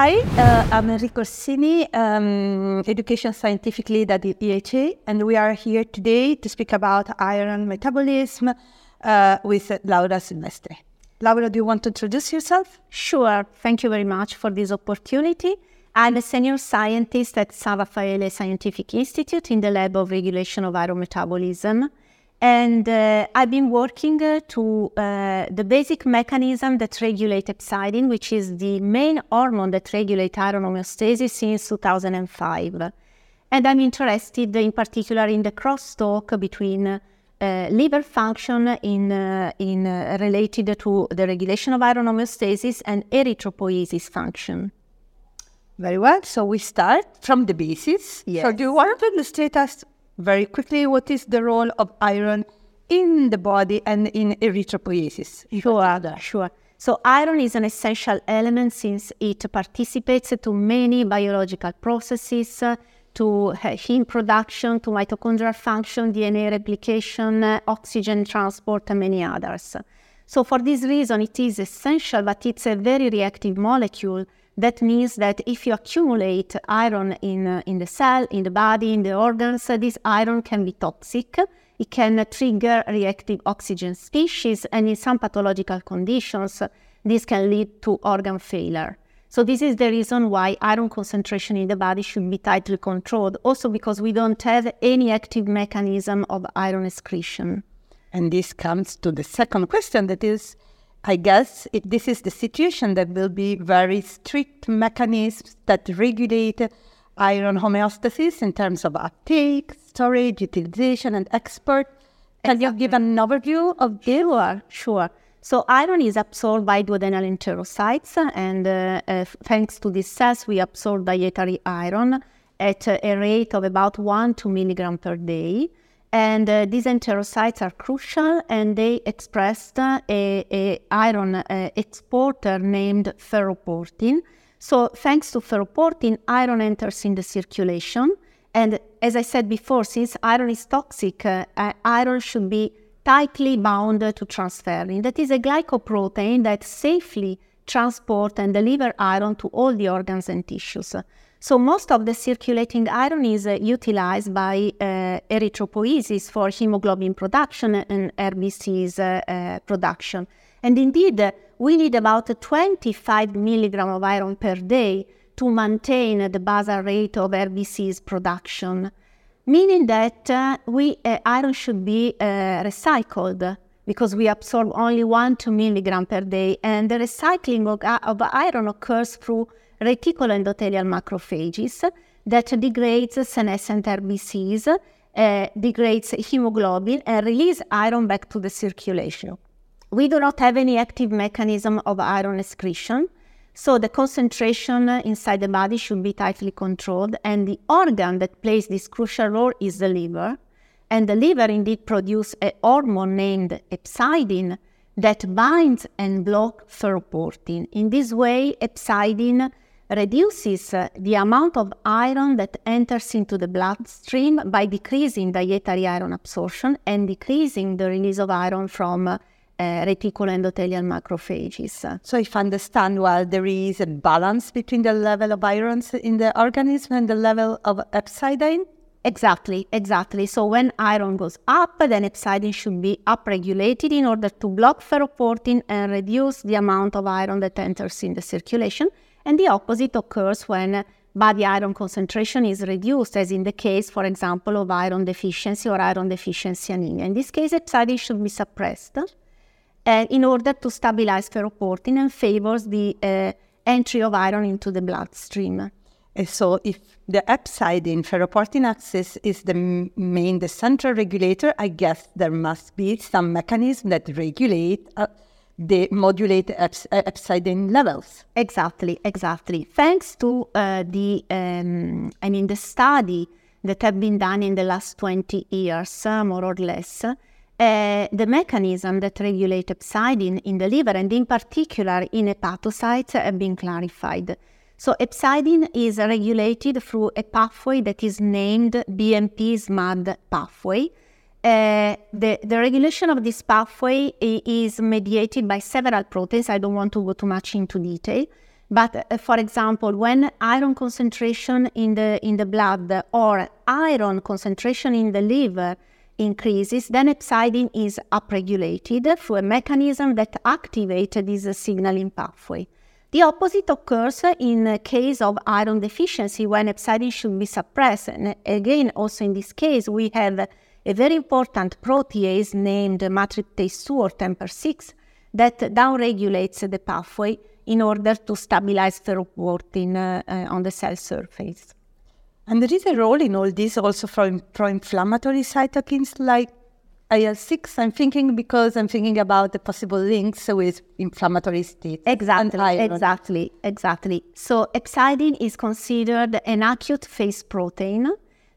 Hi, uh, I'm Enrica Orsini, um, Education Scientific Lead at the EHA, and we are here today to speak about iron metabolism uh, with Laura Silvestri. Laura, do you want to introduce yourself? Sure. Thank you very much for this opportunity. I'm a senior scientist at San Raffaele Scientific Institute in the Lab of Regulation of Iron Metabolism. And uh, I've been working uh, to uh, the basic mechanism that regulates hepcidin, which is the main hormone that regulates iron homeostasis since 2005. And I'm interested in particular in the crosstalk between uh, liver function in, uh, in uh, related to the regulation of iron homeostasis and erythropoiesis function. Very well. So we start from the basis. Yes. So do you want to illustrate us very quickly what is the role of iron in the body and in erythropoiesis? Sure, sure. So iron is an essential element since it participates to many biological processes, uh, to heme production, to mitochondrial function, DNA replication, uh, oxygen transport, and many others. So for this reason, it is essential, but it's a very reactive molecule that means that if you accumulate iron in, uh, in the cell, in the body, in the organs, uh, this iron can be toxic. It can trigger reactive oxygen species, and in some pathological conditions, this can lead to organ failure. So this is the reason why iron concentration in the body should be tightly controlled, also because we don't have any active mechanism of iron excretion. And this comes to the second question that is I guess it, this is the situation that will be very strict mechanisms that regulate iron homeostasis in terms of uptake, storage, utilization, and export. Can exactly. you give an overview of this? Sure, sure. So iron is absorbed by duodenal enterocytes, and uh, uh, thanks to these cells, we absorb dietary iron at a rate of about one to milligram per day. And uh, these enterocytes are crucial and they expressed uh, a, a, iron uh, exporter named ferroportin. So thanks to ferroportin, iron enters in the circulation. And as I said before, since iron is toxic, uh, iron should be tightly bound to transferrin. That is a glycoprotein that safely transport and deliver iron to all the organs and tissues. So most of the circulating iron is uh, utilized by uh, erythropoiesis for hemoglobin production and RBC's uh, uh, production. And indeed, uh, we need about 25 milligram of iron per day to maintain the basal rate of RBC's production, meaning that uh, we, iron should be recycled because we absorb only 1 2 milligram per day, and the recycling of, of iron occurs through reticuloendothelial macrophages that degrades senescent RBCs, uh, degrades hemoglobin, and release iron back to the circulation. We do not have any active mechanism of iron excretion, so the concentration inside the body should be tightly controlled, and the organ that plays this crucial role is the liver. And the liver indeed produces a hormone named hepcidin that binds and blocks ferroportin. In this way, hepcidin reduces uh, the amount of iron that enters into the bloodstream by decreasing dietary iron absorption and decreasing the release of iron from uh, reticuloendothelial macrophages. So, if I understand well, there is a balance between the level of iron in the organism and the level of hepcidin? Exactly, exactly. So when iron goes up, then hepcidin should be upregulated in order to block ferroportin and reduce the amount of iron that enters in the circulation. And the opposite occurs when body iron concentration is reduced, as in the case, for example, of iron deficiency or iron deficiency anemia. In this case, hepcidin should be suppressed uh, in order to stabilize ferroportin and favors the uh, entry of iron into the bloodstream. And so, if the hepcidin ferroportin axis is the main, the central regulator, I guess there must be some mechanism that regulate. Uh, they modulate hepcidin levels. Exactly, exactly. Thanks to uh, the, um, I mean, the study that have been done in the last 20 years, uh, more or less, uh, the mechanism that regulate hepcidin in the liver and in particular in hepatocytes have been clarified. So hepcidin is regulated through a pathway that is named BMP-SMAD pathway, uh, the, the regulation of this pathway is mediated by several proteins. I don't want to go too much into detail, But uh, for example, when iron concentration in the in the blood or iron concentration in the liver increases, then hepcidin is upregulated through a mechanism that activates this signaling pathway. The opposite occurs in case of iron deficiency when hepcidin should be suppressed. And again, also in this case, we have a very important protease named matriptase 2 or TMPRSS that downregulates the pathway in order to stabilize ferroportin uh, uh, on the cell surface. And there is a role in all this also for pro-inflammatory cytokines like IL-6. I'm thinking because I'm thinking about the possible links with inflammatory states. Exactly, exactly, exactly. So hepcidin is considered an acute phase protein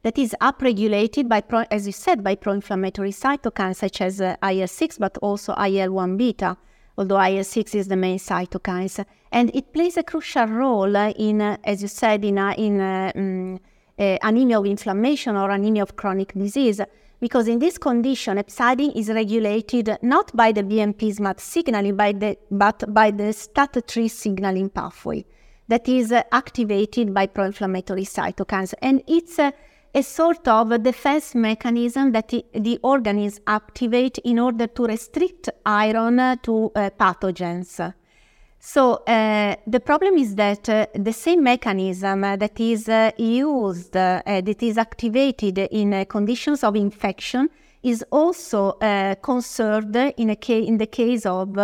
that is upregulated by, pro, as you said, by pro-inflammatory cytokines such as uh, IL-6, but also IL-1 beta, although IL-6 is the main cytokines. And it plays a crucial role in, uh, as you said, in, uh, in um, anemia of inflammation or anemia of chronic disease, because in this condition, hepcidin is regulated not by the BMP SMAD signaling, by the, but by the STAT3 signaling pathway that is uh, activated by pro-inflammatory cytokines. And it's a sort of defense mechanism that the organism activate in order to restrict iron to uh, pathogens. So uh, the problem is that uh, the same mechanism that is uh, used, uh, that is activated in uh, conditions of infection, is also conserved in, a ca- in the case of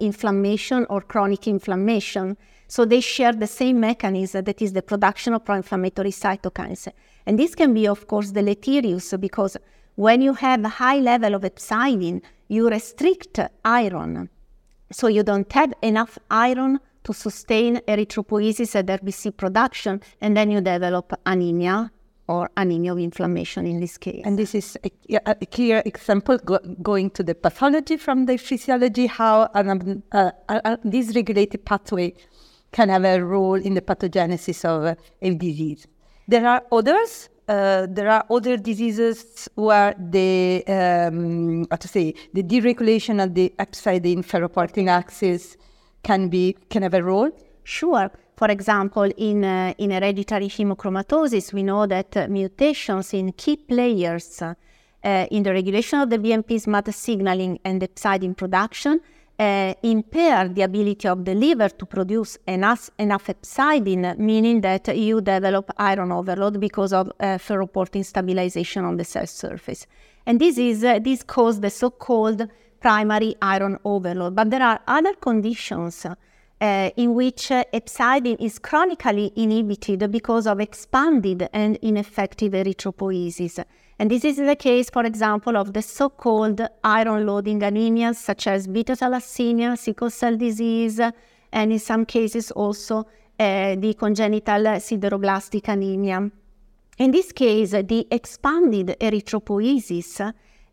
inflammation or chronic inflammation. So they share the same mechanism that is the production of pro-inflammatory cytokines. And this can be, of course, deleterious because when you have a high level of hepcidin, you restrict iron. So you don't have enough iron to sustain erythropoiesis and RBC production, and then you develop anemia or anemia of inflammation in this case. And this is a, a clear example go, going to the pathology from the physiology, how an, uh, a, this regulated pathway can have a role in the pathogenesis of a disease. There are others. Uh, there are other diseases where the um, how to say the deregulation of the hepcidin ferroportin axis can be can have a role. Sure. For example, in uh, in hereditary hemochromatosis, we know that uh, mutations in key players uh, in the regulation of the BMP's SMAD signaling and hepcidin production uh, impair the ability of the liver to produce enough, enough hepcidin, meaning that you develop iron overload because of uh, ferroportin stabilization on the cell surface. And this is uh, this causes the so-called primary iron overload. But there are other conditions uh, in which uh, is chronically inhibited because of expanded and ineffective erythropoiesis. And this is the case, for example, of the so-called iron-loading anemias, such as beta thalassemia, sickle cell disease, and in some cases also uh, the congenital sideroblastic anemia. In this case, the expanded erythropoiesis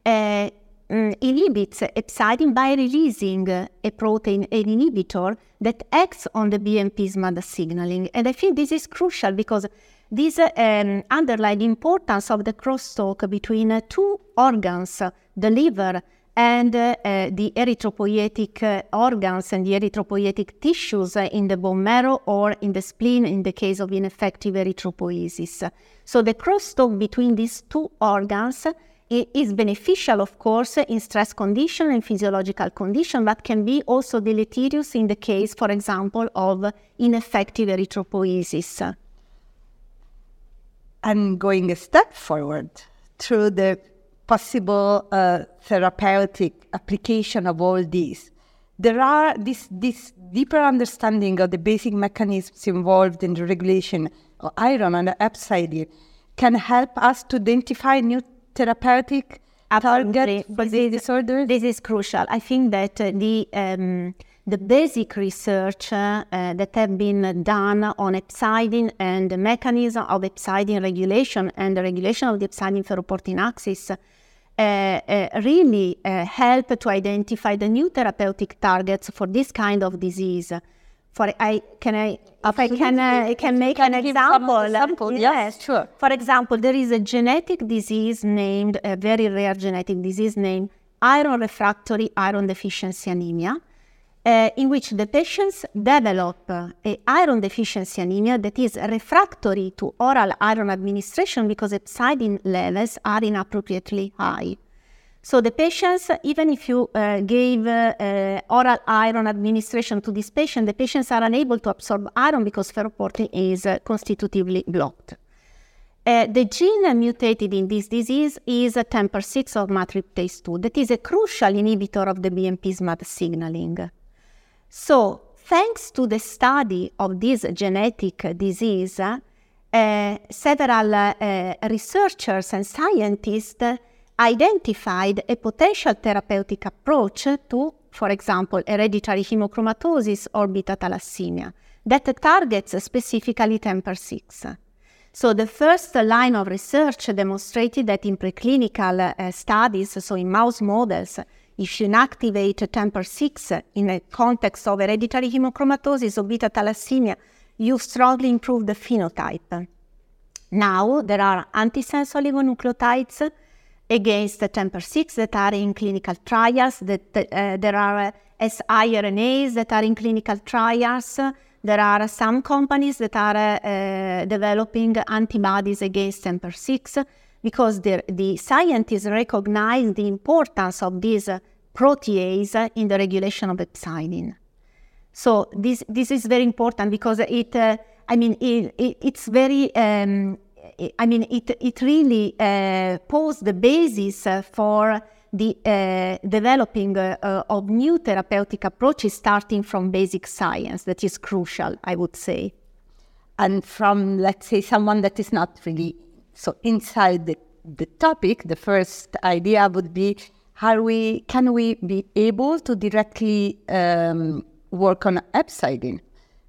uh, inhibits hepcidin by releasing a protein, an inhibitor that acts on the BMP SMAD signaling. And I think this is crucial because this um, underline the importance of the crosstalk between uh, two organs, the liver and uh, the erythropoietic uh, organs and the erythropoietic tissues in the bone marrow or in the spleen in the case of ineffective erythropoiesis. So the crosstalk between these two organs is beneficial, of course, in stress condition and physiological condition, but can be also deleterious in the case, for example, of ineffective erythropoiesis and going a step forward through the possible uh, therapeutic application of all these. There are this, this deeper understanding of the basic mechanisms involved in the regulation of iron and hepcidin can help us to identify new therapeutic targets for these disorders. This is crucial. I think that uh, the um, the basic research uh, that have been done on hepcidin and the mechanism of hepcidin regulation and the regulation of the hepcidin ferroportin axis uh, uh, really uh, help to identify the new therapeutic targets for this kind of disease. For I can I if I can uh, can make can an example. example. Yes, yes, sure. For example, there is a genetic disease named a very rare genetic disease named iron refractory iron deficiency anemia uh, in which the patients develop uh, a iron deficiency anemia that is refractory to oral iron administration because hepcidin levels are inappropriately high. So the patients, even if you uh, gave uh, oral iron administration to this patient, the patients are unable to absorb iron because ferroportin is uh, constitutively blocked. Uh, the gene mutated in this disease is TMPRSS6 or matriptase 2. That is a crucial inhibitor of the BMP-SMAD signaling. So, thanks to the study of this genetic disease, uh, several uh, researchers and scientists identified a potential therapeutic approach to, for example, hereditary hemochromatosis or beta thalassemia that targets specifically TMPRSS6. So the first line of research demonstrated that in preclinical uh, studies, so in mouse models, if you inactivate TMPRSS6 in a context of hereditary hemochromatosis or beta thalassemia, you strongly improve the phenotype. Now there are antisense oligonucleotides against the TMPRSS6 that are in clinical trials. That uh, there are siRNAs that are in clinical trials. There are some companies that are uh, developing antibodies against TMPRSS6 because the, the scientists recognize the importance of this protease in the regulation of hepcidin. So this this is very important because it, uh, I mean, it, it, it's very um, I mean, it, it really uh, posed the basis for the uh, developing uh, of new therapeutic approaches starting from basic science. That is crucial, I would say. And from, let's say, someone that is not really so inside the, the topic, the first idea would be how we can we be able to directly um, work on hepcidin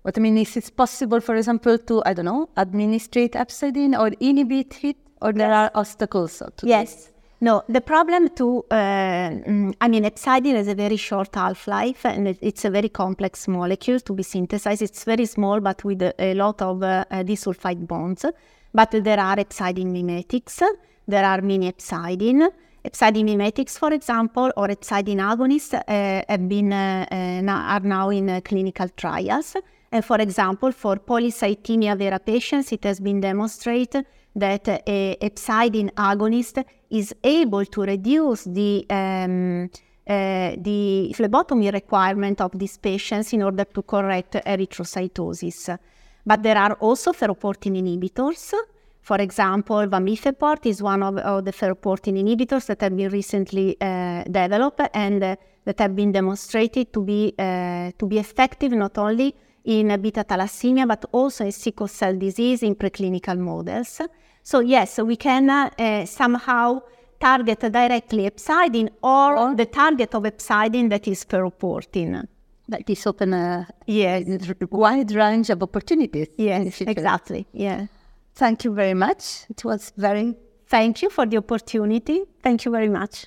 but I mean, is it possible, for example, to, I don't know, administrate hepcidin or inhibit it, or there are obstacles to Yes. This? No, the problem to, uh, mm, I mean, hepcidin has a very short half-life and it's a very complex molecule to be synthesized. It's very small, but with a, a lot of uh, disulfide bonds. But there are hepcidin mimetics, there are mini hepcidin. Hepcidin mimetics, for example, or hepcidin agonists uh, have been, uh, uh, are now in uh, clinical trials. And for example, for polycythemia vera patients, it has been demonstrated that a hepcidin agonist is able to reduce the um, uh, the phlebotomy requirement of these patients in order to correct erythrocytosis. But there are also ferroportin inhibitors. For example, vamifeport is one of, of, the ferroportin inhibitors that have been recently uh, developed and uh, that have been demonstrated to be uh, to be effective not only in beta thalassemia, but also in sickle cell disease in preclinical models. So yes, we can uh, somehow target directly hepcidin or, or, the target of hepcidin that is ferroportin. That is open a yes. wide range of opportunities. Yes, exactly. Yeah. Thank you very much. It was very. Thank you for the opportunity. Thank you very much.